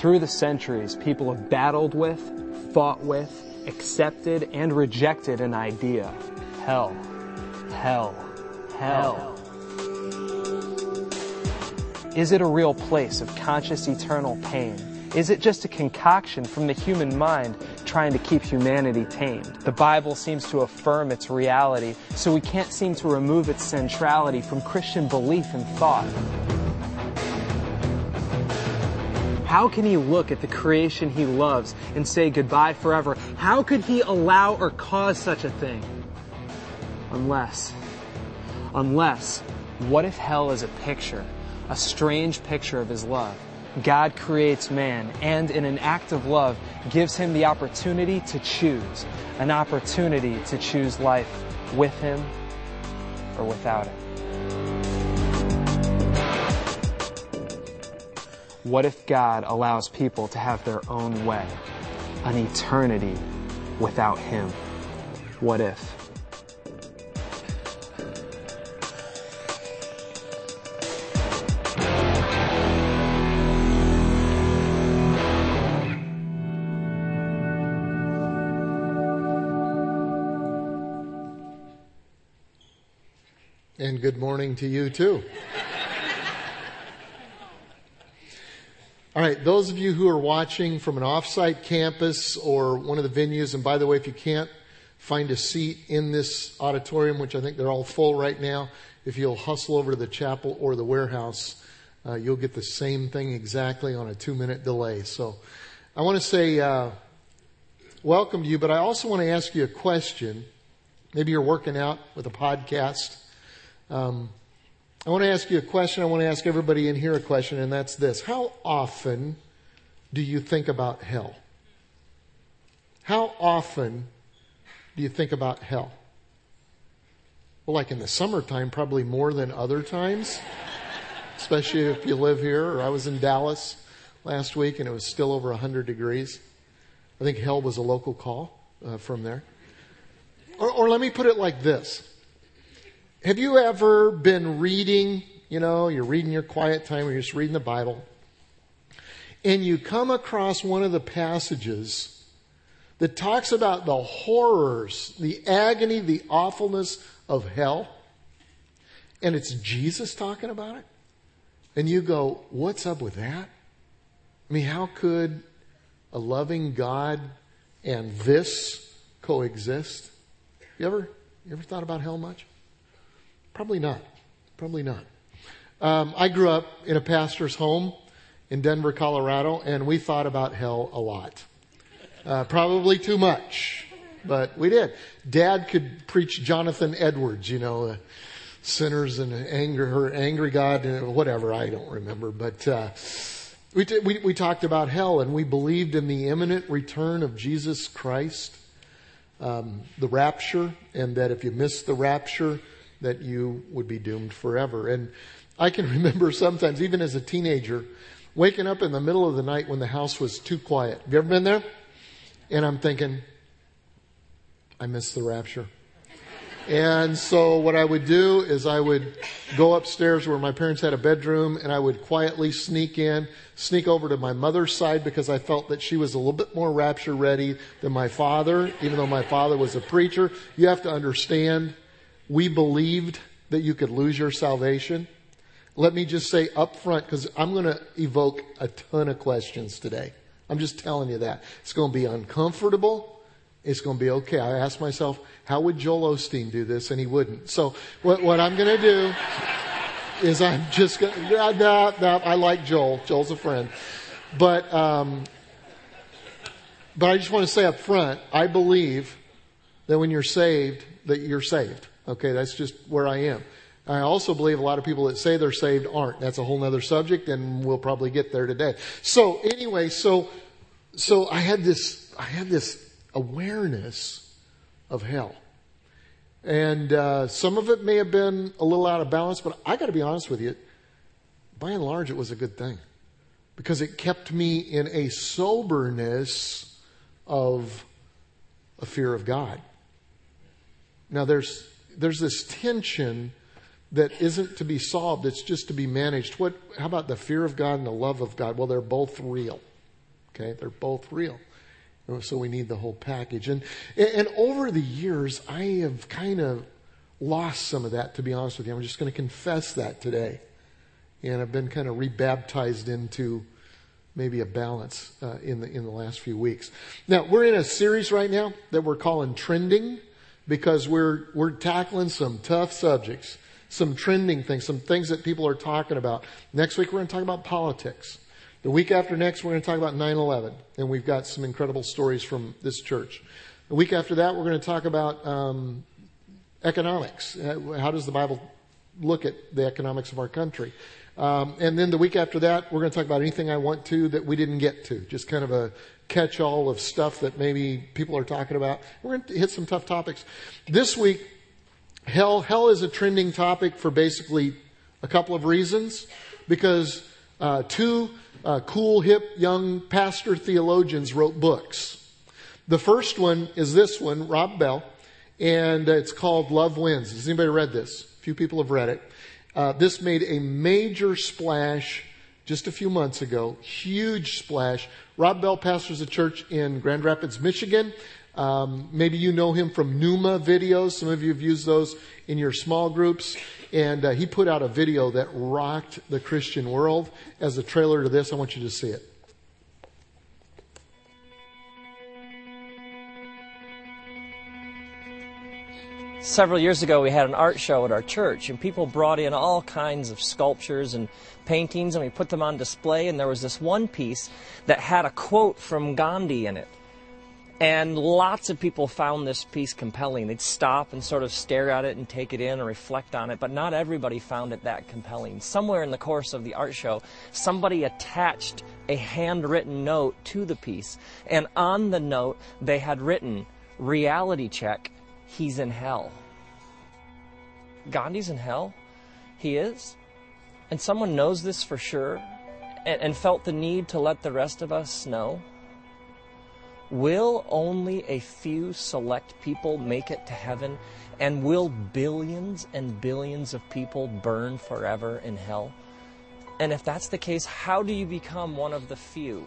Through the centuries, people have battled with, fought with, accepted, and rejected an idea. Hell. Hell. Hell. Is it a real place of conscious eternal pain? Is it just a concoction from the human mind trying to keep humanity tamed? The Bible seems to affirm its reality, so we can't seem to remove its centrality from Christian belief and thought. How can he look at the creation he loves and say goodbye forever? How could he allow or cause such a thing? Unless, unless, what if hell is a picture, a strange picture of his love? God creates man and in an act of love gives him the opportunity to choose, an opportunity to choose life with him or without him. What if God allows people to have their own way, an eternity without Him? What if? And good morning to you too. All right, those of you who are watching from an offsite campus or one of the venues, and by the way, if you can't find a seat in this auditorium, which I think they're all full right now, if you'll hustle over to the chapel or the warehouse, uh, you'll get the same thing exactly on a two minute delay. So I want to say uh, welcome to you, but I also want to ask you a question. Maybe you're working out with a podcast. Um, I want to ask you a question. I want to ask everybody in here a question, and that's this. How often do you think about hell? How often do you think about hell? Well, like in the summertime, probably more than other times, especially if you live here. Or I was in Dallas last week and it was still over 100 degrees. I think hell was a local call uh, from there. Or, or let me put it like this have you ever been reading, you know, you're reading your quiet time or you're just reading the Bible, and you come across one of the passages that talks about the horrors, the agony, the awfulness of hell, and it's Jesus talking about it? And you go, what's up with that? I mean, how could a loving God and this coexist? You ever, you ever thought about hell much? Probably not. Probably not. Um, I grew up in a pastor's home in Denver, Colorado, and we thought about hell a lot. Uh, probably too much, but we did. Dad could preach Jonathan Edwards, you know, uh, sinners and anger, angry God, and whatever. I don't remember, but uh, we, t- we we talked about hell, and we believed in the imminent return of Jesus Christ, um, the rapture, and that if you miss the rapture, that you would be doomed forever. And I can remember sometimes, even as a teenager, waking up in the middle of the night when the house was too quiet. Have you ever been there? And I'm thinking, I missed the rapture. And so what I would do is I would go upstairs where my parents had a bedroom and I would quietly sneak in, sneak over to my mother's side because I felt that she was a little bit more rapture ready than my father, even though my father was a preacher. You have to understand we believed that you could lose your salvation. Let me just say up front, because I'm going to evoke a ton of questions today. I'm just telling you that. It's going to be uncomfortable. It's going to be okay. I asked myself, how would Joel Osteen do this? And he wouldn't. So what, what I'm going to do is I'm just going to, nah, nah, nah, I like Joel. Joel's a friend. But, um, but I just want to say up front, I believe that when you're saved, that you're saved. Okay, that's just where I am. I also believe a lot of people that say they're saved aren't. That's a whole other subject and we'll probably get there today. So anyway, so, so I had this, I had this awareness of hell. And, uh, some of it may have been a little out of balance, but I gotta be honest with you. By and large, it was a good thing because it kept me in a soberness of a fear of God. Now there's, there's this tension that isn't to be solved, it's just to be managed. What, how about the fear of God and the love of God? Well, they're both real. Okay, they're both real. So we need the whole package. And, and over the years, I have kind of lost some of that, to be honest with you. I'm just going to confess that today. And I've been kind of rebaptized into maybe a balance uh, in the in the last few weeks. Now we're in a series right now that we're calling trending because we're we're tackling some tough subjects, some trending things, some things that people are talking about. Next week we're going to talk about politics. The week after next we're going to talk about 9/11, and we've got some incredible stories from this church. The week after that we're going to talk about um, economics. How does the Bible look at the economics of our country? Um, and then the week after that, we're going to talk about anything I want to that we didn't get to. Just kind of a catch-all of stuff that maybe people are talking about. We're going to hit some tough topics. This week, hell, hell is a trending topic for basically a couple of reasons. Because uh, two uh, cool, hip, young pastor theologians wrote books. The first one is this one, Rob Bell and it's called Love Wins. Has anybody read this? A few people have read it. Uh, this made a major splash just a few months ago. Huge splash. Rob Bell pastors a church in Grand Rapids, Michigan. Um, maybe you know him from Nooma videos. Some of you have used those in your small groups. And uh, he put out a video that rocked the Christian world. As a trailer to this, I want you to see it. Several years ago, we had an art show at our church, and people brought in all kinds of sculptures and paintings, and we put them on display. And there was this one piece that had a quote from Gandhi in it. And lots of people found this piece compelling. They'd stop and sort of stare at it and take it in and reflect on it, but not everybody found it that compelling. Somewhere in the course of the art show, somebody attached a handwritten note to the piece, and on the note, they had written, Reality check he's in hell. Gandhi's in hell? He is? And someone knows this for sure and, and felt the need to let the rest of us know? Will only a few select people make it to heaven? And will billions and billions of people burn forever in hell? And if that's the case, how do you become one of the few?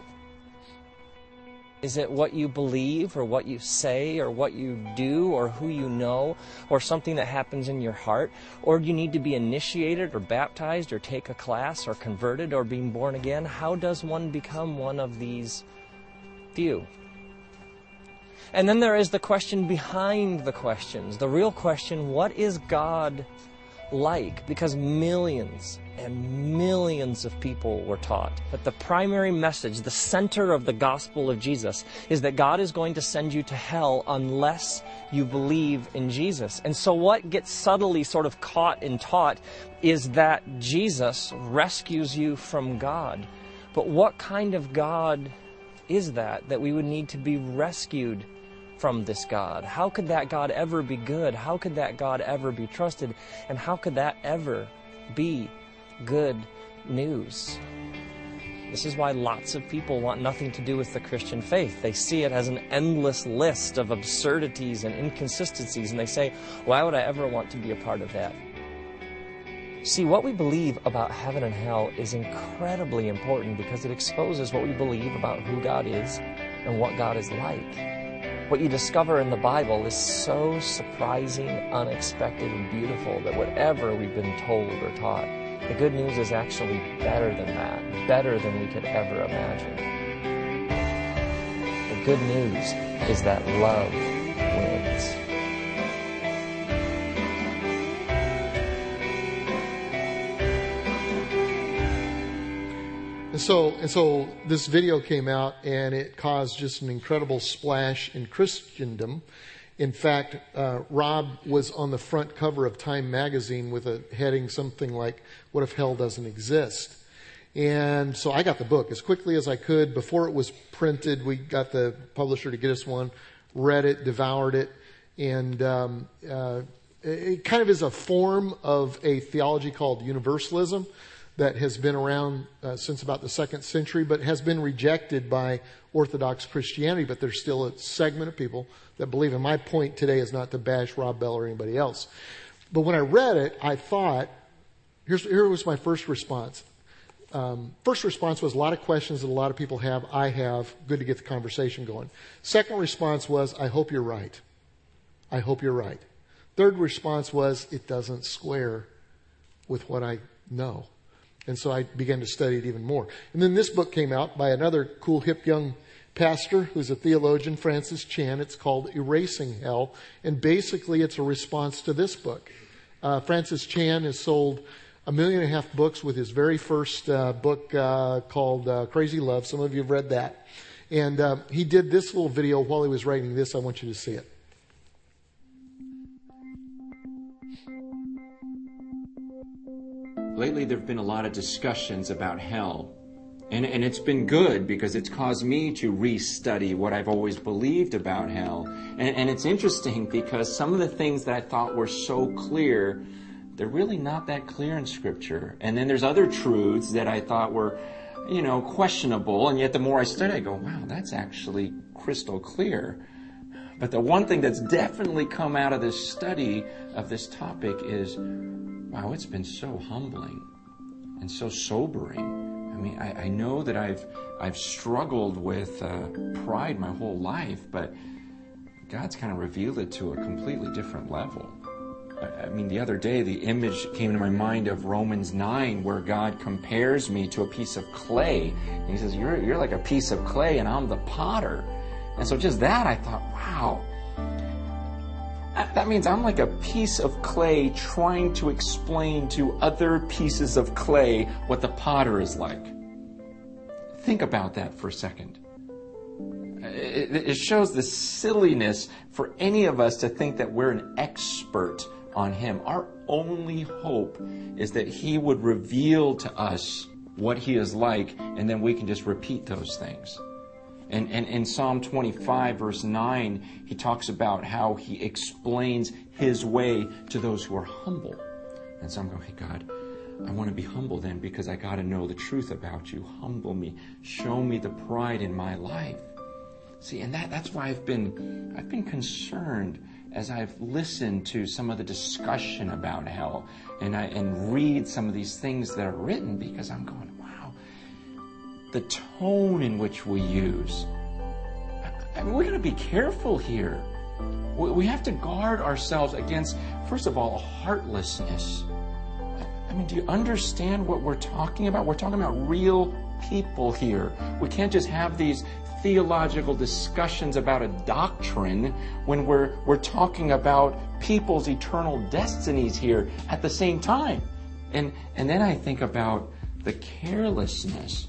Is it what you believe or what you say or what you do or who you know or something that happens in your heart? Or do you need to be initiated or baptized or take a class or converted or being born again? How does one become one of these few? And then there is the question behind the questions. The real question what is God like? Because millions and millions of people were taught that the primary message, the center of the gospel of Jesus, is that God is going to send you to hell unless you believe in Jesus. And so, what gets subtly sort of caught and taught is that Jesus rescues you from God. But what kind of God is that, that we would need to be rescued? From this God? How could that God ever be good? How could that God ever be trusted? And how could that ever be good news. This is why lots of people want nothing to do with the Christian faith. They see it as an endless list of absurdities and inconsistencies, and they say, Why would I ever want to be a part of that? See, what we believe about heaven and hell is incredibly important because it exposes what we believe about who God is and what God is like. What you discover in the Bible is so surprising, unexpected, and beautiful that whatever we've been told or taught the good news is actually better than that, better than we could ever imagine. The good news is that love wins. And so, and so this video came out and it caused just an incredible splash in Christendom in fact, uh, Rob was on the front cover of Time magazine with a heading something like, What if Hell Doesn't Exist? And so I got the book as quickly as I could. Before it was printed, we got the publisher to get us one, read it, devoured it, and um, uh, it kind of is a form of a theology called universalism that has been around uh, since about the second century, but has been rejected by Orthodox Christianity. But there's still a segment of people that believe. And my point today is not to bash Rob Bell or anybody else. But when I read it, I thought, here was my first response. um, first response was a lot of questions that a lot of people have. I have. Good to get the conversation going. Second response was, I hope you're right. I hope you're right. Third response was, it doesn't square with what I know. And so I began to study it even more. And then this book came out by another cool, hip, young pastor who's a theologian, Francis Chan. It's called Erasing Hell. And basically, it's a response to this book. Uh, Francis Chan has sold a million and a half books with his very first uh, book uh, called uh, Crazy Love. Some of you have read that. And uh, he did this little video while he was writing this. I want you to see it. Lately, there have been a lot of discussions about hell. And, and it's been good because it's caused me to restudy what I've always believed about hell. And, and it's interesting because some of the things that I thought were so clear they're really not that clear in Scripture. And then there's other truths that I thought were, you know, questionable, and yet the more I study, I go, wow, that's actually crystal clear. But the one thing that's definitely come out of this study of this topic is, wow, it's been so humbling and so sobering. I mean, I, I know that I've I've struggled with uh, pride my whole life, but God's kind of revealed it to a completely different level. I mean, the other day, the image came to my mind of Romans 9, where God compares me to a piece of clay. And he says, you're, you're like a piece of clay, and I'm the potter. And so, just that, I thought, wow. That means I'm like a piece of clay trying to explain to other pieces of clay what the potter is like. Think about that for a second. It shows the silliness for any of us to think that we're an expert on Him. Our only hope is that He would reveal to us what He is like, and then we can just repeat those things. And, and in Psalm 25, verse 9, he talks about how he explains his way to those who are humble. And so I'm going, hey, God, I want to be humble then because I got to know the truth about you. Humble me. Show me the pride in my life. See, and that, that's why I've been, I've been concerned as I've listened to some of the discussion about hell and I and read some of these things that are written because I'm going, the tone in which we use. I mean, we're going to be careful here. We have to guard ourselves against, first of all, heartlessness. I mean, do you understand what we're talking about? We're talking about real people here. We can't just have these theological discussions about a doctrine when we're, we're talking about people's eternal destinies here at the same time. And, and then I think about the carelessness.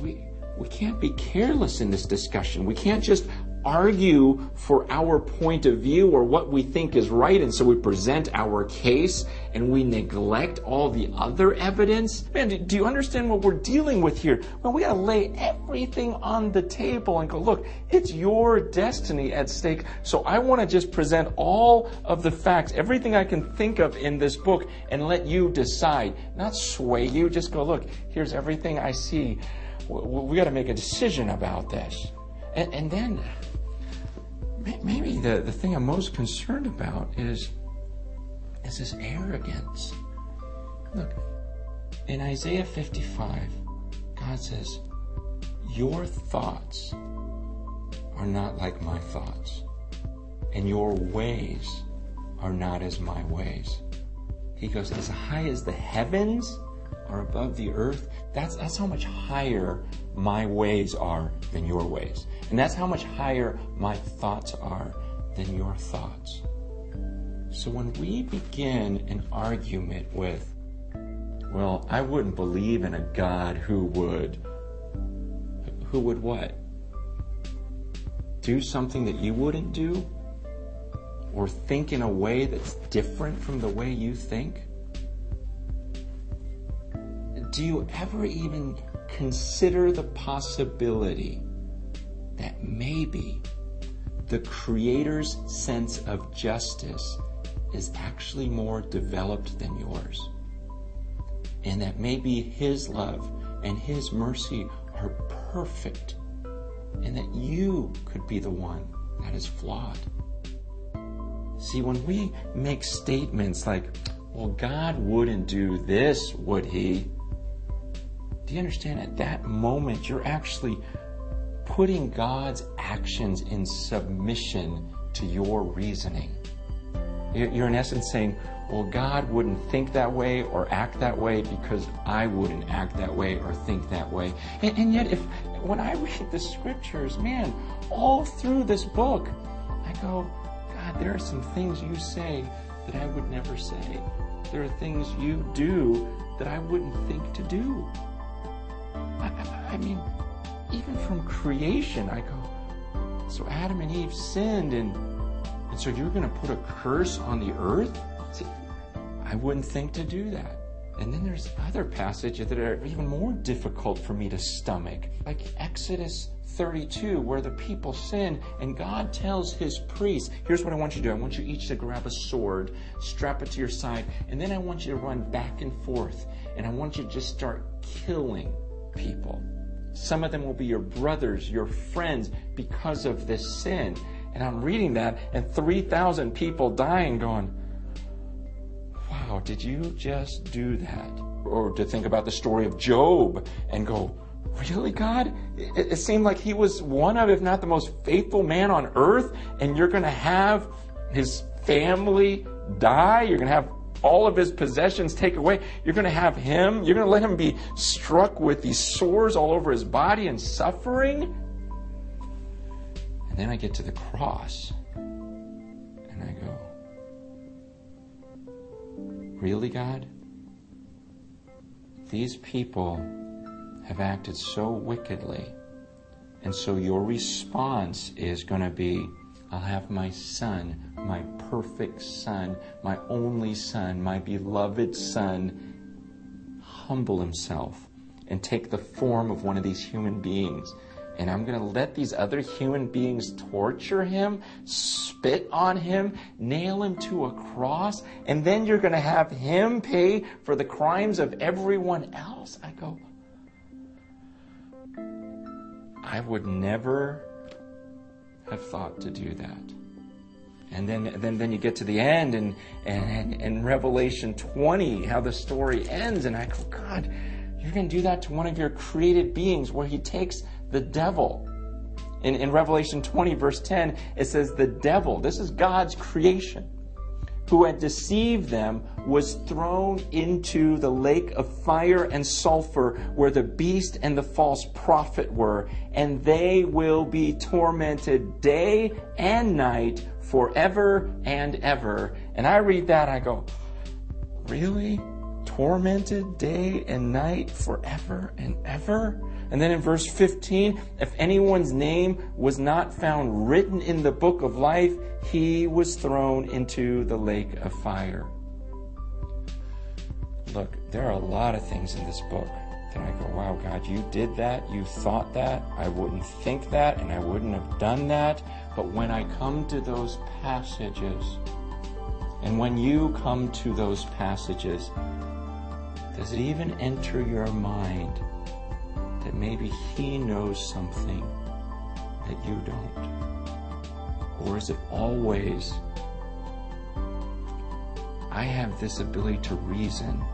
We, we can't be careless in this discussion. We can't just argue for our point of view or what we think is right, and so we present our case and we neglect all the other evidence. Man, do you understand what we're dealing with here? Well, we gotta lay everything on the table and go, look, it's your destiny at stake. So I want to just present all of the facts, everything I can think of in this book, and let you decide, not sway you. Just go, look, here's everything I see. We got to make a decision about this. And, and then maybe the, the thing I'm most concerned about is, is this arrogance. Look, in Isaiah 55, God says, Your thoughts are not like my thoughts, and your ways are not as my ways. He goes, As high as the heavens are above the earth, that's, that's how much higher my ways are than your ways. And that's how much higher my thoughts are than your thoughts. So when we begin an argument with, well, I wouldn't believe in a God who would, who would what? Do something that you wouldn't do? Or think in a way that's different from the way you think? Do you ever even consider the possibility that maybe the Creator's sense of justice is actually more developed than yours. And that maybe His love and His mercy are perfect. And that you could be the one that is flawed. See, when we make statements like, well, God wouldn't do this, would He? Do you understand? At that moment, you're actually putting God's actions in submission to your reasoning. You're in essence saying, well, God wouldn't think that way or act that way because I wouldn't act that way or think that way. And, and, yet, if when I read the scriptures, man, all through this book, I go, God, there are some things you say that I would never say. There are things you do that I wouldn't think to do. I, I mean, even from creation, I go, so Adam and Eve sinned and and so you're going to put a curse on the earth? See, I wouldn't think to do that. And then there's other passages that are even more difficult for me to stomach, like Exodus 32, where the people sin, and God tells his priests, Here's what I want you to do. I want you each to grab a sword, strap it to your side, and then I want you to run back and forth, and I want you to just start killing people. Some of them will be your brothers, your friends, because of this sin. And I'm reading that, and 3,000 people dying, going, wow, did you just do that? Or to think about the story of Job and go, really, God? It, it seemed like he was one of, if not the most faithful man on earth, and you're going to have his family die? You're going to have all of his possessions take away. You're going to have him, you're going to let him be struck with these sores all over his body and suffering? And then I get to the cross and I go, Really, God? These people have acted so wickedly. And so your response is going to be I'll have my son, my perfect son, my only son, my beloved son, humble himself and take the form of one of these human beings and I'm going to let these other human beings torture him, spit on him, nail him to a cross, and then you're going to have him pay for the crimes of everyone else. I go, I would never have thought to do that. And then, then, then you get to the end and, and, and Revelation 20, how the story ends, and I go, God, you're going to do that to one of your created beings where he takes the devil. In, in Revelation 20, verse 10, it says, The devil, this is God's creation, who had deceived them, was thrown into the lake of fire and sulfur where the beast and the false prophet were, and they will be tormented day and night forever and ever. And I read that, I go, Really? Tormented day and night forever and ever? And then in verse 15, if anyone's name was not found written in the book of life, he was thrown into the lake of fire. Look, there are a lot of things in this book that I go, wow, God, you did that, you thought that, I wouldn't think that, and I wouldn't have done that. But when I come to those passages, and when you come to those passages, does it even enter your mind that maybe he knows something that you don't? Or is it always, I have this ability to reason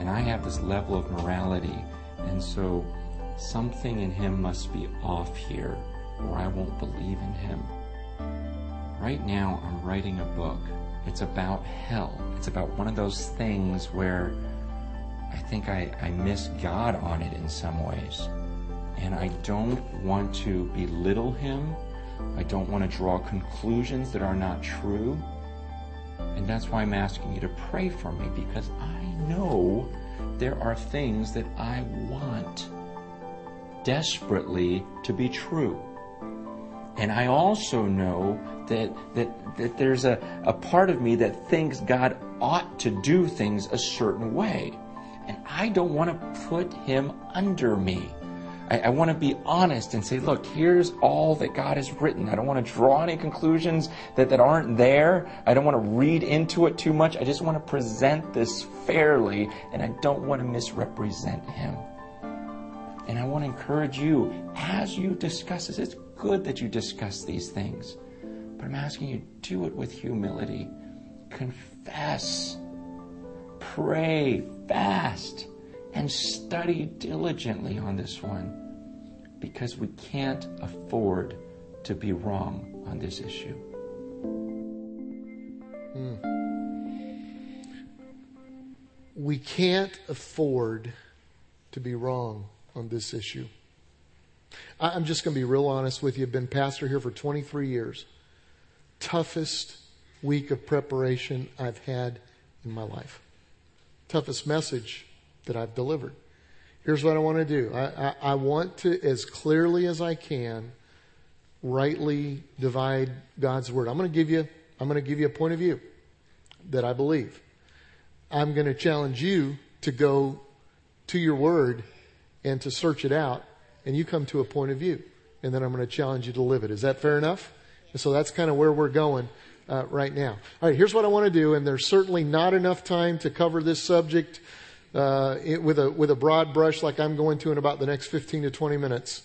and I have this level of morality, and so something in him must be off here or I won't believe in him. Right now, I'm writing a book. It's about hell. It's about one of those things where I think I, I miss God on it in some ways. And I don't want to belittle him. I don't want to draw conclusions that are not true. And that's why I'm asking you to pray for me because I know there are things that I want desperately to be true. And I also know that, that, that there's a, a part of me that thinks God ought to do things a certain way. And I don't want to put him under me. I, I want to be honest and say, look, here's all that God has written. I don't want to draw any conclusions that, that aren't there. I don't want to read into it too much. I just want to present this fairly, and I don't want to misrepresent Him. And I want to encourage you as you discuss this. It's good that you discuss these things, but I'm asking you do it with humility. Confess, pray, fast and study diligently on this one because we can't afford to be wrong on this issue. Hmm. We can't afford to be wrong on this issue. I'm just going to be real honest with you. I've been pastor here for 23 years. Toughest week of preparation I've had in my life. Toughest message that I've delivered. Here's what I want to do. I, I, I want to, as clearly as I can, rightly divide God's word. I'm going to give you, I'm going to give you a point of view that I believe. I'm going to challenge you to go to your word and to search it out and you come to a point of view and then I'm going to challenge you to live it. Is that fair enough? And so that's kind of where we're going uh, right now. All right, here's what I want to do, and there's certainly not enough time to cover this subject uh, it, with a with a broad brush like I'm going to in about the next 15 to 20 minutes.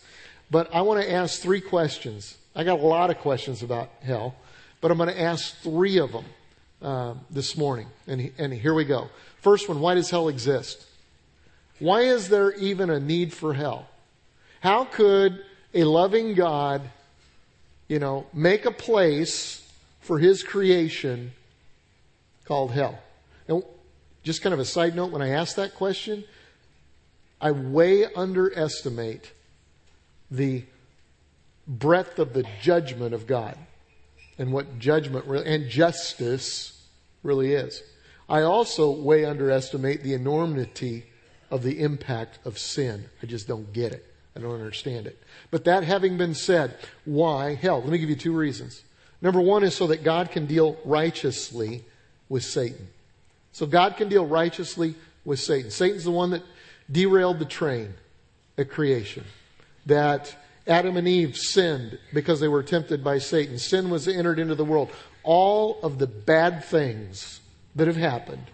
But I want to ask three questions. I got a lot of questions about hell, but I'm going to ask three of them uh, this morning, and and here we go. First one: Why does hell exist? Why is there even a need for hell? How could a loving God, you know, make a place for his creation called hell? And just kind of a side note, when I ask that question, I way underestimate the breadth of the judgment of God and what judgment really, and justice really is. I also way underestimate the enormity of the impact of sin. I just don't get it. I don't understand it. But that having been said, why hell? Let me give you two reasons. Number one is so that God can deal righteously with Satan. So God can deal righteously with Satan. Satan's the one that derailed the train at creation. That Adam and Eve sinned because they were tempted by Satan. Sin was entered into the world. All of the bad things that have happened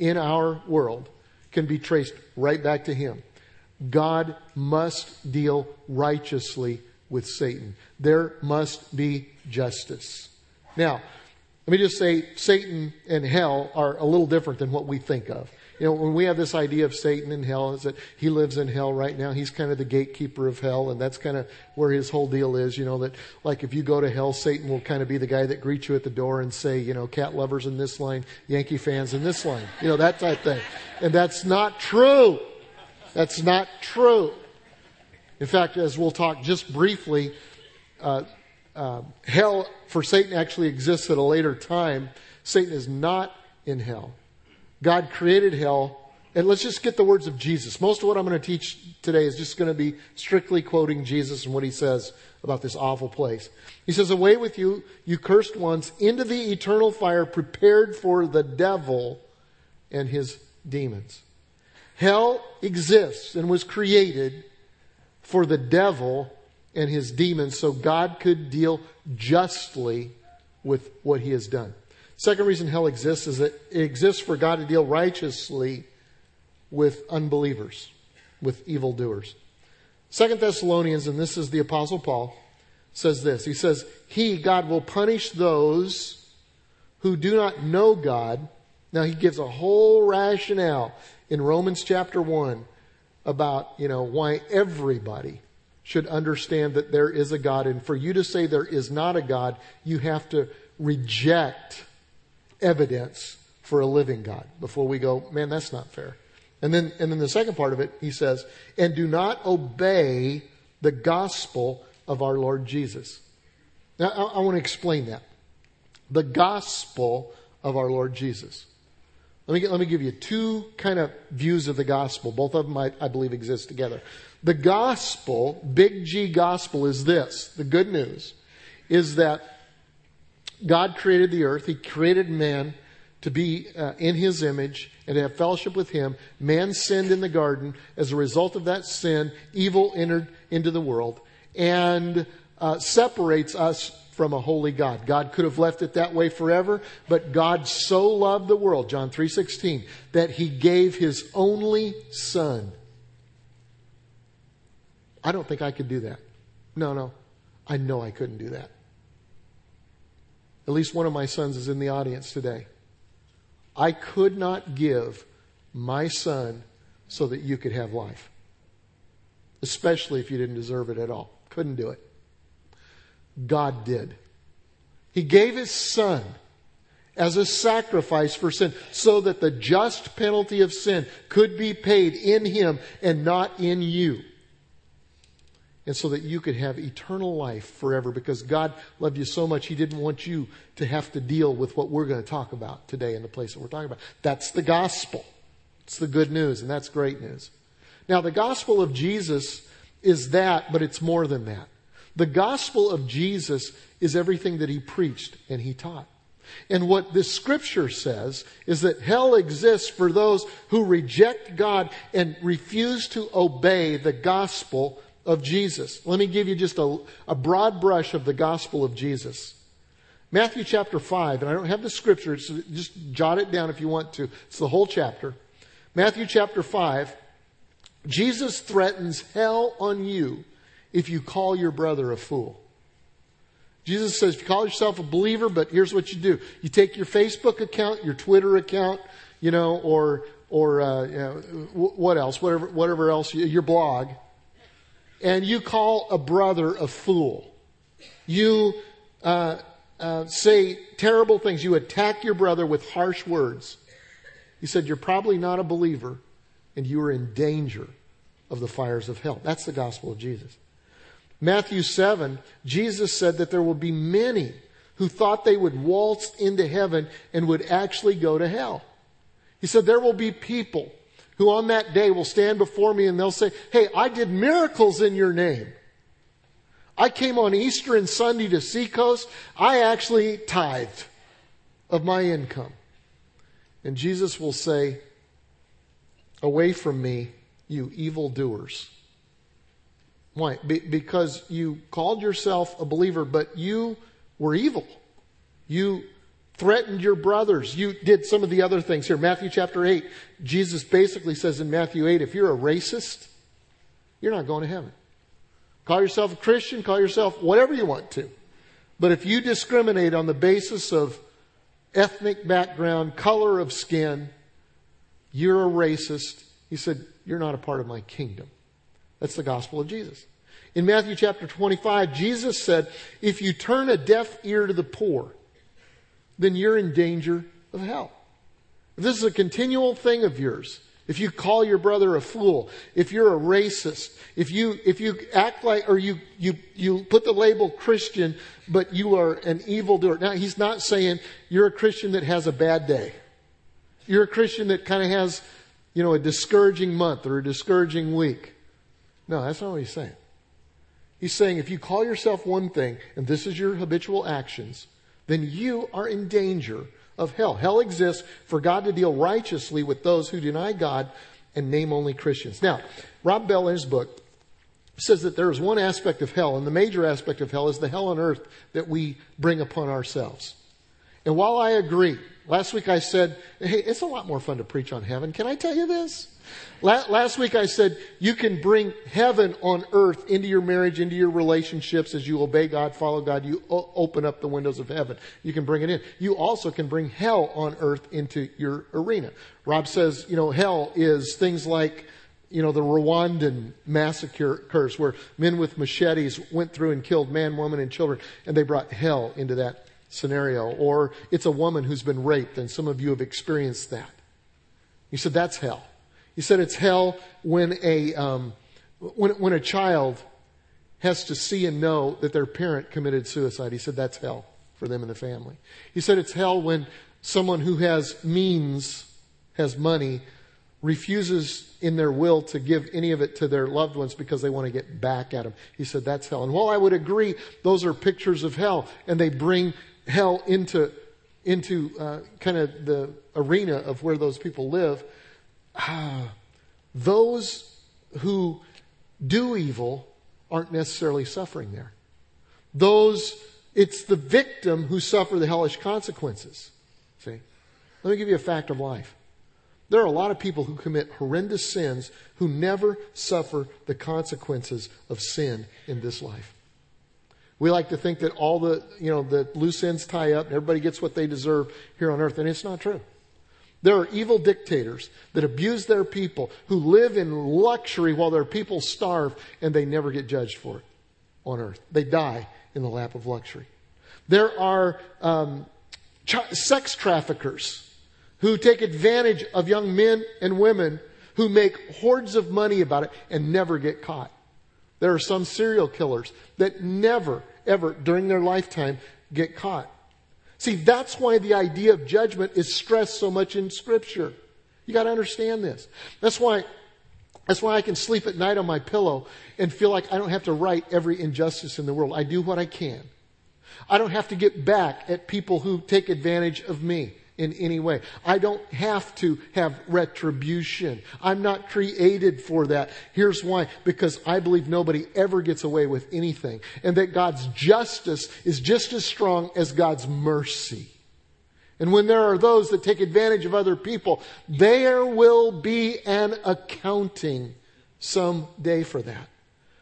in our world can be traced right back to him. God must deal righteously with Satan. There must be justice. Now, let me just say Satan and hell are a little different than what we think of. You know, when we have this idea of Satan and hell, is that he lives in hell right now. He's kind of the gatekeeper of hell, and that's kind of where his whole deal is. You know, that like if you go to hell, Satan will kind of be the guy that greets you at the door and say, you know, cat lovers in this line, Yankee fans in this line. You know, that type thing. And that's not true. That's not true. In fact, as we'll talk just briefly, uh, uh, hell for Satan actually exists at a later time. Satan is not in hell. God created hell. And let's just get the words of Jesus. Most of what I'm going to teach today is just going to be strictly quoting Jesus and what he says about this awful place. He says, Away with you, you cursed ones, into the eternal fire prepared for the devil and his demons. Hell exists and was created for the devil and his demons so God could deal justly with what he has done. Second reason hell exists is that it exists for God to deal righteously with unbelievers, with evildoers. Second Thessalonians, and this is the apostle Paul, says this. He says, He, God, will punish those who do not know God. Now he gives a whole rationale in Romans chapter 1 about, you know, why everybody should understand that there is a God. And for you to say there is not a God, you have to reject evidence for a living God before we go, man, that's not fair. And then, and then the second part of it, he says, and do not obey the gospel of our Lord Jesus. Now, I, I want to explain that. The gospel of our Lord Jesus. Let me, let me give you two kind of views of the gospel. Both of them, I, I believe, exist together. The gospel, big G gospel, is this. The good news is that God created the earth. He created man to be uh, in his image and to have fellowship with him. Man sinned in the garden. As a result of that sin, evil entered into the world and uh, separates us from a holy God. God could have left it that way forever, but God so loved the world, John 3:16, that he gave his only son. I don't think I could do that. No, no. I know I couldn't do that. At least one of my sons is in the audience today. I could not give my son so that you could have life. Especially if you didn't deserve it at all. Couldn't do it. God did. He gave His Son as a sacrifice for sin so that the just penalty of sin could be paid in Him and not in you. And so that you could have eternal life forever because God loved you so much He didn't want you to have to deal with what we're going to talk about today in the place that we're talking about. That's the gospel. It's the good news and that's great news. Now the gospel of Jesus is that, but it's more than that. The gospel of Jesus is everything that he preached and he taught. And what this scripture says is that hell exists for those who reject God and refuse to obey the gospel of Jesus. Let me give you just a, a broad brush of the gospel of Jesus. Matthew chapter 5, and I don't have the scripture, so just jot it down if you want to. It's the whole chapter. Matthew chapter 5, Jesus threatens hell on you if you call your brother a fool. Jesus says, if you call yourself a believer, but here's what you do. You take your Facebook account, your Twitter account, you know, or, or, uh, you know, what else, whatever, whatever else, your blog, and you call a brother a fool. You, uh, uh, say terrible things. You attack your brother with harsh words. He said, you're probably not a believer and you are in danger of the fires of hell. That's the gospel of Jesus. Matthew 7, Jesus said that there will be many who thought they would waltz into heaven and would actually go to hell. He said there will be people who on that day will stand before me and they'll say, Hey, I did miracles in your name. I came on Easter and Sunday to Seacoast. I actually tithed of my income. And Jesus will say, Away from me, you evildoers. Why? Be- because you called yourself a believer, but you were evil. You threatened your brothers. You did some of the other things here. Matthew chapter 8, Jesus basically says in Matthew 8, if you're a racist, you're not going to heaven. Call yourself a Christian, call yourself whatever you want to. But if you discriminate on the basis of ethnic background, color of skin, you're a racist. He said, You're not a part of my kingdom. That's the gospel of Jesus. In Matthew chapter 25, Jesus said, If you turn a deaf ear to the poor, then you're in danger of hell. If this is a continual thing of yours, if you call your brother a fool, if you're a racist, if you, if you act like, or you, you, you put the label Christian, but you are an evildoer. Now, he's not saying you're a Christian that has a bad day. You're a Christian that kind of has, you know, a discouraging month or a discouraging week. No, that's not what he's saying. He's saying if you call yourself one thing and this is your habitual actions, then you are in danger of hell. Hell exists for God to deal righteously with those who deny God and name only Christians. Now, Rob Bell in his book says that there is one aspect of hell, and the major aspect of hell is the hell on earth that we bring upon ourselves. And while I agree, last week I said, hey, it's a lot more fun to preach on heaven. Can I tell you this? Last week I said you can bring heaven on earth into your marriage, into your relationships as you obey God, follow God. You open up the windows of heaven. You can bring it in. You also can bring hell on earth into your arena. Rob says, you know, hell is things like, you know, the Rwandan massacres where men with machetes went through and killed man, woman, and children, and they brought hell into that scenario. Or it's a woman who's been raped, and some of you have experienced that. He said, that's hell. He said it's hell when a, um, when, when a child has to see and know that their parent committed suicide. He said that's hell for them and the family. He said it's hell when someone who has means, has money, refuses in their will to give any of it to their loved ones because they want to get back at them. He said that's hell. And while I would agree those are pictures of hell and they bring hell into, into uh, kind of the arena of where those people live, those who do evil aren't necessarily suffering there. Those, it's the victim who suffer the hellish consequences. See? Let me give you a fact of life. There are a lot of people who commit horrendous sins who never suffer the consequences of sin in this life. We like to think that all the, you know, the loose ends tie up and everybody gets what they deserve here on earth, and it's not true. There are evil dictators that abuse their people, who live in luxury while their people starve, and they never get judged for it on earth. They die in the lap of luxury. There are um, ch- sex traffickers who take advantage of young men and women who make hordes of money about it and never get caught. There are some serial killers that never, ever during their lifetime get caught. See, that's why the idea of judgment is stressed so much in Scripture. You got to understand this. That's why, that's why I can sleep at night on my pillow and feel like I don't have to right every injustice in the world. I do what I can. I don't have to get back at people who take advantage of me in any way. I don't have to have retribution. I'm not created for that. Here's why. Because I believe nobody ever gets away with anything. And that God's justice is just as strong as God's mercy. And when there are those that take advantage of other people, there will be an accounting someday for that.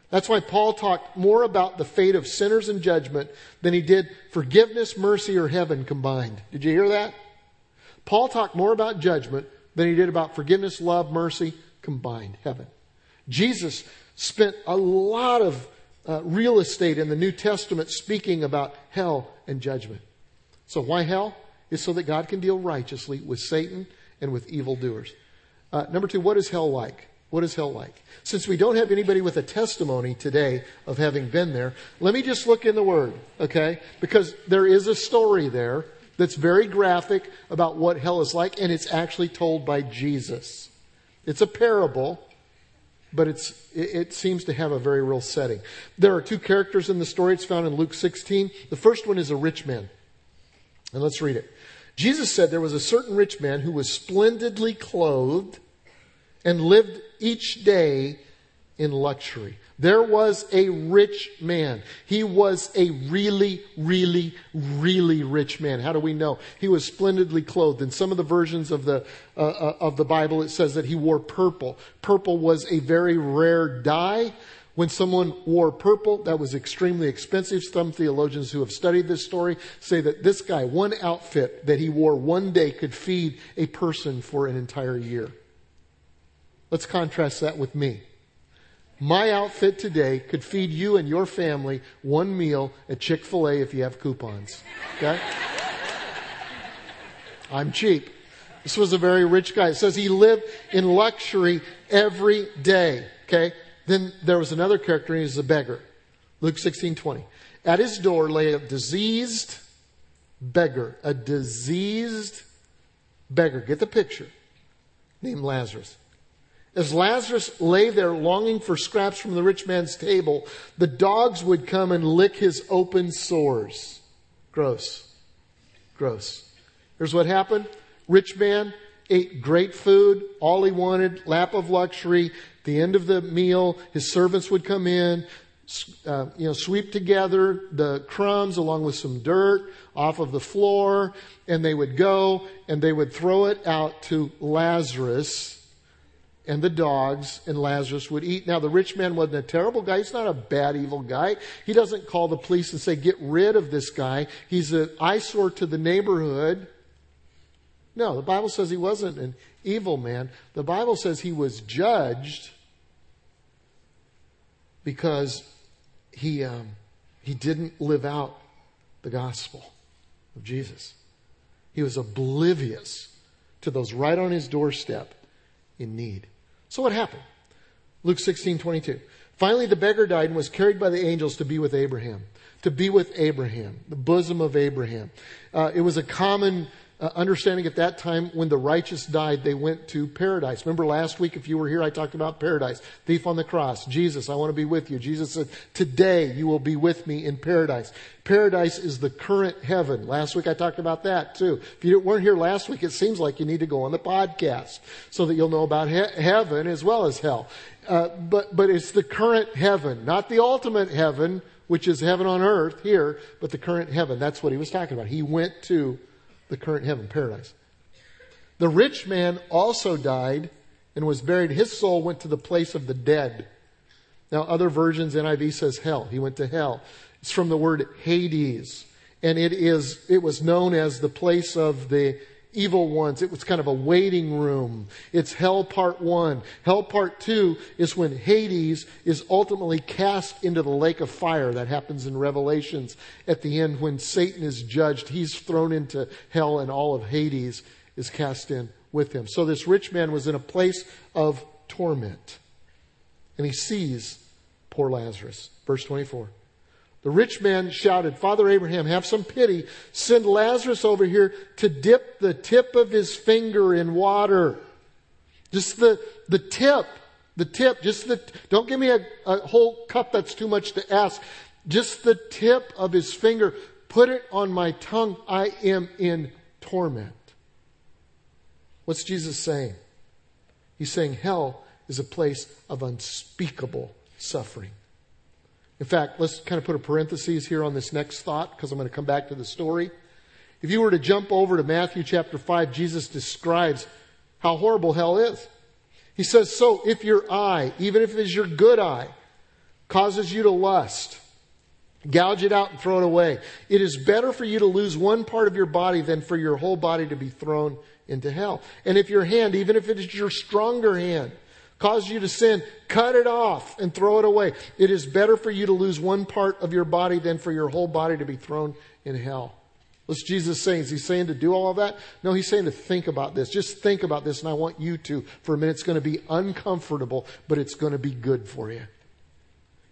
That's why Paul talked more about the fate of sinners and judgment than he did forgiveness, mercy, or heaven combined. Did you hear that? Paul talked more about judgment than he did about forgiveness, love, mercy combined, heaven. Jesus spent a lot of uh, real estate in the New Testament speaking about hell and judgment. So why hell? Is so that God can deal righteously with Satan and with evildoers. Uh, number two, what is hell like? What is hell like? Since we don't have anybody with a testimony today of having been there, let me just look in the Word, okay? Because there is a story there that's very graphic about what hell is like, and it's actually told by Jesus. It's a parable, but it's, it, seems to have a very real setting. There are two characters in the story. It's found in Luke 16. The first one is a rich man. And let's read it. Jesus said there was a certain rich man who was splendidly clothed and lived each day in luxury. There was a rich man. He was a really, really, really rich man. How do we know? He was splendidly clothed. In some of the versions of the, uh, uh, of the Bible, it says that he wore purple. Purple was a very rare dye. When someone wore purple, that was extremely expensive. Some theologians who have studied this story say that this guy, one outfit that he wore one day could feed a person for an entire year. Let's contrast that with me. My outfit today could feed you and your family one meal at Chick fil A if you have coupons. Okay? I'm cheap. This was a very rich guy. It says he lived in luxury every day. Okay? Then there was another character, and he's a beggar. Luke 16 20. At his door lay a diseased beggar. A diseased beggar. Get the picture. Named Lazarus. As Lazarus lay there longing for scraps from the rich man's table, the dogs would come and lick his open sores. Gross. Gross. Here's what happened. Rich man ate great food, all he wanted, lap of luxury. the end of the meal, his servants would come in, uh, you know, sweep together the crumbs along with some dirt off of the floor, and they would go and they would throw it out to Lazarus and the dogs and Lazarus would eat. Now, the rich man wasn't a terrible guy. He's not a bad, evil guy. He doesn't call the police and say, get rid of this guy. He's an eyesore to the neighborhood. No, the Bible says he wasn't an evil man. The Bible says he was judged because he, um, he didn't live out the gospel of Jesus. He was oblivious to those right on his doorstep in need. So what happened? Luke 16, 22. Finally, the beggar died and was carried by the angels to be with Abraham. To be with Abraham, the bosom of Abraham. Uh, it was a common uh, understanding at that time when the righteous died, they went to paradise. Remember last week, if you were here, I talked about paradise. Thief on the cross. Jesus, I want to be with you. Jesus said, today you will be with me in paradise. Paradise is the current heaven. Last week I talked about that too. If you weren't here last week, it seems like you need to go on the podcast so that you'll know about he- heaven as well as hell. Uh, but, but it's the current heaven, not the ultimate heaven, which is heaven on earth here, but the current heaven. That's what he was talking about. He went to the current heaven, paradise. The rich man also died and was buried. His soul went to the place of the dead. Now, other versions, NIV says hell. He went to hell. It's from the word Hades. And it is, it was known as the place of the evil ones. It was kind of a waiting room. It's hell part one. Hell part two is when Hades is ultimately cast into the lake of fire. That happens in Revelations at the end when Satan is judged. He's thrown into hell and all of Hades is cast in with him. So this rich man was in a place of torment. And he sees poor Lazarus. Verse 24. The rich man shouted, Father Abraham, have some pity. Send Lazarus over here to dip the tip of his finger in water. Just the, the tip. The tip. Just the, don't give me a, a whole cup that's too much to ask. Just the tip of his finger. Put it on my tongue. I am in torment. What's Jesus saying? He's saying hell is a place of unspeakable suffering. In fact, let's kind of put a parenthesis here on this next thought because I'm going to come back to the story. If you were to jump over to Matthew chapter 5, Jesus describes how horrible hell is. He says, So if your eye, even if it is your good eye, causes you to lust, gouge it out and throw it away. It is better for you to lose one part of your body than for your whole body to be thrown into hell. And if your hand, even if it is your stronger hand, causes you to sin, cut it off and throw it away. It is better for you to lose one part of your body than for your whole body to be thrown in hell. What's Jesus saying? Is he saying to do all of that? No, he's saying to think about this. Just think about this, and I want you to for a minute. It's going to be uncomfortable, but it's going to be good for you.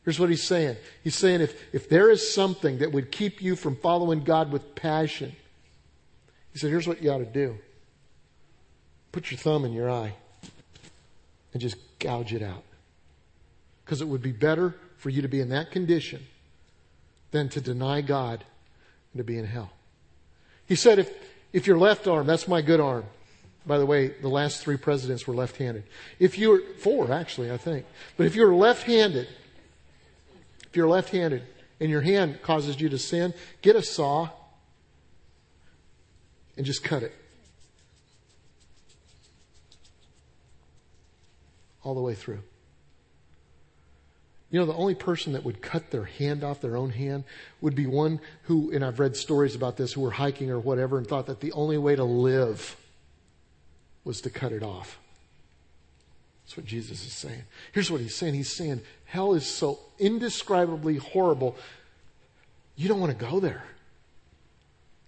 Here's what he's saying. He's saying if, if there is something that would keep you from following God with passion, he said, here's what you ought to do. Put your thumb in your eye and just gouge it out. Because it would be better for you to be in that condition than to deny God and to be in hell. He said, if, if your left arm, that's my good arm. By the way, the last three presidents were left handed. If you're, four actually, I think. But if you're left handed, if you're left handed and your hand causes you to sin, get a saw and just cut it. All the way through. You know, the only person that would cut their hand off their own hand would be one who, and I've read stories about this, who were hiking or whatever and thought that the only way to live was to cut it off. That's what Jesus is saying. Here's what he's saying He's saying, hell is so indescribably horrible, you don't want to go there.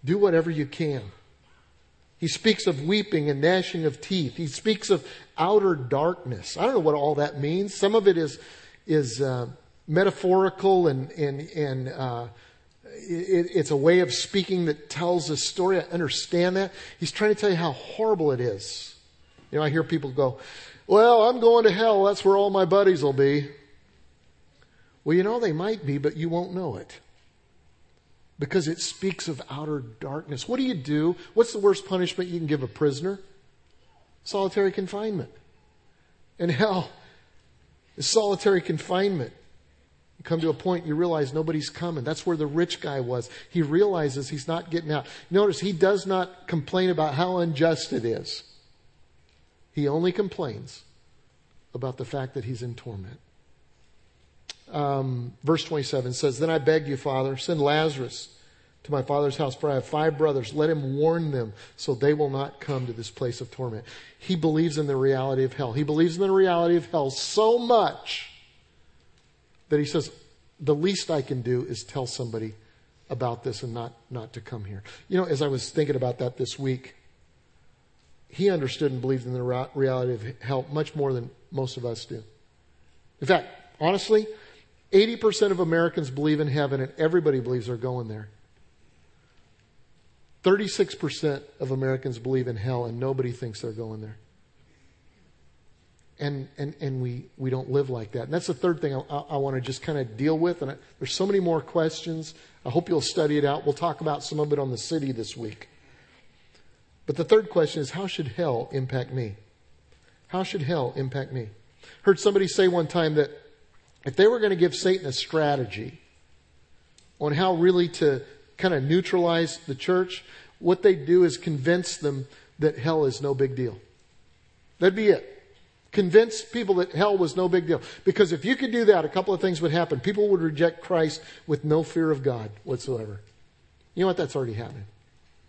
Do whatever you can. He speaks of weeping and gnashing of teeth. He speaks of outer darkness. I don't know what all that means. Some of it is, is uh, metaphorical and, and, and uh, it, it's a way of speaking that tells a story. I understand that. He's trying to tell you how horrible it is. You know, I hear people go, well, I'm going to hell. That's where all my buddies will be. Well, you know, they might be, but you won't know it because it speaks of outer darkness. What do you do? What's the worst punishment you can give a prisoner? Solitary confinement. And hell is solitary confinement. You come to a point you realize nobody's coming. That's where the rich guy was. He realizes he's not getting out. Notice he does not complain about how unjust it is. He only complains about the fact that he's in torment um, verse 27 says, Then I beg you, Father, send Lazarus to my father's house, for I have five brothers. Let him warn them so they will not come to this place of torment. He believes in the reality of hell. He believes in the reality of hell so much that he says, The least I can do is tell somebody about this and not, not to come here. You know, as I was thinking about that this week, he understood and believed in the reality of hell much more than most of us do. In fact, honestly, 80% of Americans believe in heaven, and everybody believes they're going there. 36% of Americans believe in hell, and nobody thinks they're going there. And, and, and we, we don't live like that. And that's the third thing I, I, I want to just kind of deal with. And I, there's so many more questions. I hope you'll study it out. We'll talk about some of it on the city this week. But the third question is how should hell impact me? How should hell impact me? Heard somebody say one time that if they were going to give Satan a strategy on how really to kind of neutralize the church, what they'd do is convince them that hell is no big deal. That'd be it. Convince people that hell was no big deal. Because if you could do that, a couple of things would happen. People would reject Christ with no fear of God whatsoever. You know what? That's already happening.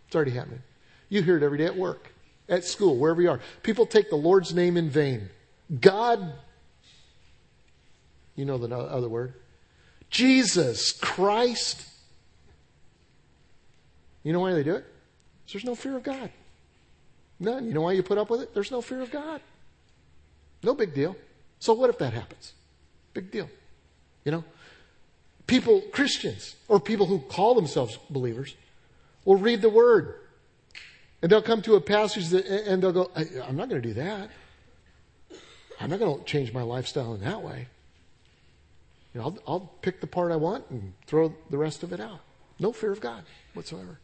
It's already happening. You hear it every day at work, at school, wherever you are. People take the Lord's name in vain. God, you know the other word, Jesus Christ. You know why they do it? There's no fear of God. None. You know why you put up with it? There's no fear of God. No big deal. So what if that happens? Big deal. You know? People, Christians, or people who call themselves believers, will read the word. And they'll come to a passage that, and they'll go, I'm not going to do that. I'm not going to change my lifestyle in that way. You know, I'll, I'll pick the part I want and throw the rest of it out. No fear of God whatsoever.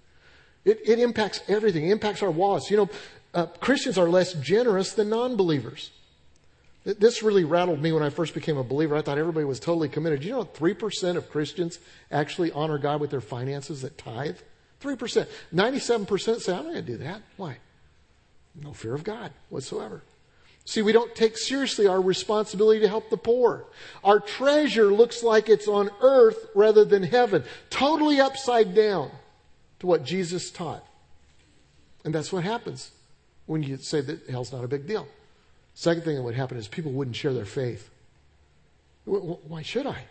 It, it impacts everything. It impacts our wallets. You know, uh, Christians are less generous than non-believers. This really rattled me when I first became a believer. I thought everybody was totally committed. You know, 3% of Christians actually honor God with their finances that tithe? 3%. 97% say, I'm not going to do that. Why? No fear of God whatsoever. See, we don't take seriously our responsibility to help the poor. Our treasure looks like it's on earth rather than heaven. Totally upside down to what Jesus taught. And that's what happens when you say that hell's not a big deal. Second thing that would happen is people wouldn't share their faith. Why should I?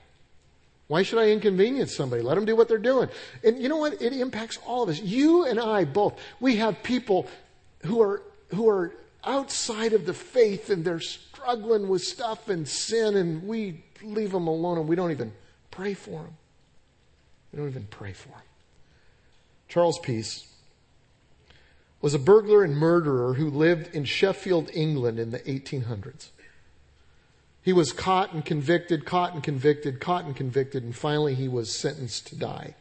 Why should I inconvenience somebody? Let them do what they're doing. And you know what? It impacts all of us. You and I both. We have people who are, who are outside of the faith and they're struggling with stuff and sin and we leave them alone and we don't even pray for them. We don't even pray for them. Charles Peace was a burglar and murderer who lived in Sheffield, England in the 1800s. He was caught and convicted, caught and convicted, caught and convicted, and finally he was sentenced to die.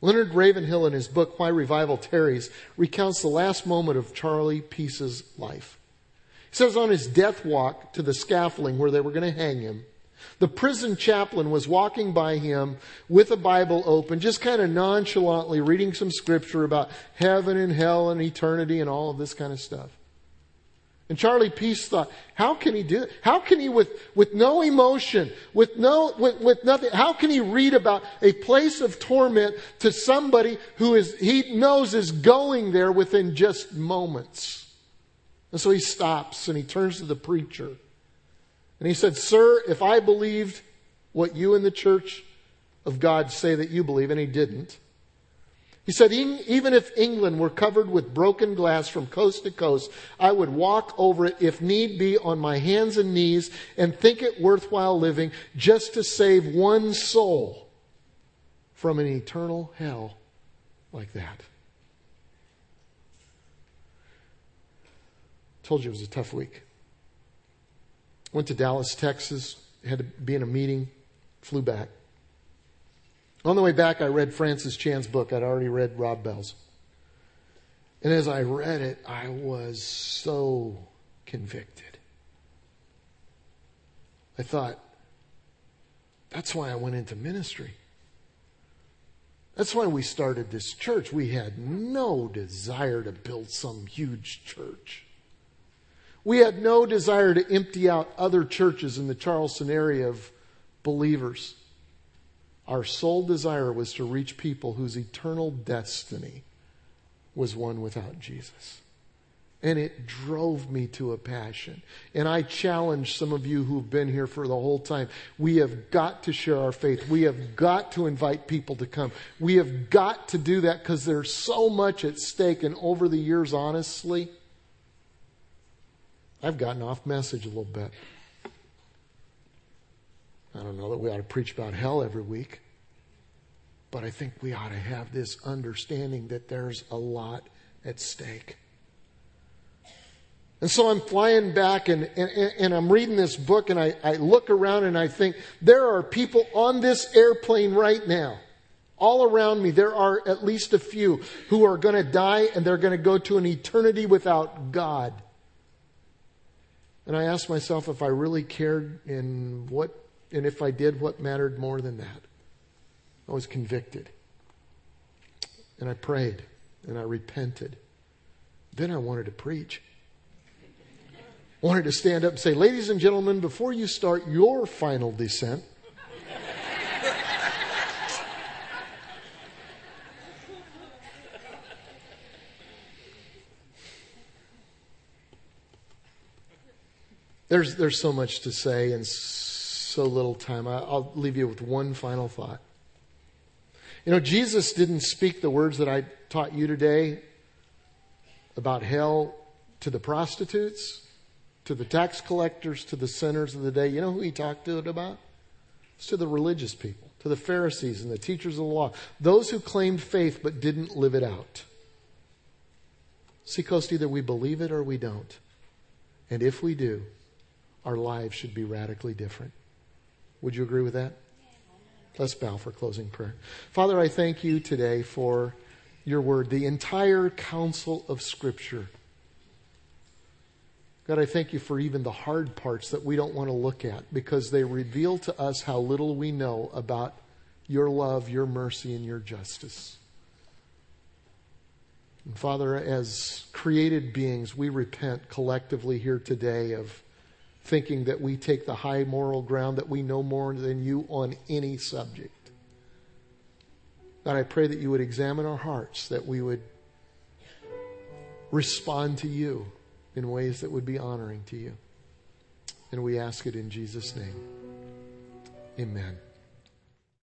Leonard Ravenhill, in his book Why Revival Tarries, recounts the last moment of Charlie Peace's life. He says on his death walk to the scaffolding where they were going to hang him, the prison chaplain was walking by him with a Bible open, just kind of nonchalantly reading some scripture about heaven and hell and eternity and all of this kind of stuff. And Charlie Peace thought, how can he do it? How can he with, with no emotion, with no, with, with nothing, how can he read about a place of torment to somebody who is, he knows is going there within just moments? And so he stops and he turns to the preacher and he said, Sir, if I believed what you in the church of God say that you believe, and he didn't, he said, even if England were covered with broken glass from coast to coast, I would walk over it if need be on my hands and knees and think it worthwhile living just to save one soul from an eternal hell like that. Told you it was a tough week. Went to Dallas, Texas, had to be in a meeting, flew back. On the way back, I read Francis Chan's book. I'd already read Rob Bell's. And as I read it, I was so convicted. I thought, that's why I went into ministry. That's why we started this church. We had no desire to build some huge church. We had no desire to empty out other churches in the Charleston area of believers. Our sole desire was to reach people whose eternal destiny was one without Jesus. And it drove me to a passion. And I challenge some of you who've been here for the whole time. We have got to share our faith. We have got to invite people to come. We have got to do that because there's so much at stake. And over the years, honestly, I've gotten off message a little bit. I don't know that we ought to preach about hell every week, but I think we ought to have this understanding that there's a lot at stake. And so I'm flying back and, and, and I'm reading this book and I, I look around and I think there are people on this airplane right now. All around me, there are at least a few who are going to die and they're going to go to an eternity without God. And I asked myself if I really cared and what, and if I did, what mattered more than that? I was convicted. And I prayed and I repented. Then I wanted to preach. I wanted to stand up and say, Ladies and gentlemen, before you start your final descent, there's, there's so much to say and little time. I'll leave you with one final thought. You know, Jesus didn't speak the words that I taught you today about hell to the prostitutes, to the tax collectors, to the sinners of the day. You know who he talked to it about? It's to the religious people, to the Pharisees and the teachers of the law, those who claimed faith but didn't live it out. See, Seacoast, either we believe it or we don't. And if we do, our lives should be radically different. Would you agree with that? Let's bow for closing prayer. Father, I thank you today for your word, the entire counsel of Scripture. God, I thank you for even the hard parts that we don't want to look at because they reveal to us how little we know about your love, your mercy, and your justice. And Father, as created beings, we repent collectively here today of thinking that we take the high moral ground, that we know more than you on any subject. God, I pray that you would examine our hearts, that we would respond to you in ways that would be honoring to you. And we ask it in Jesus' name. Amen.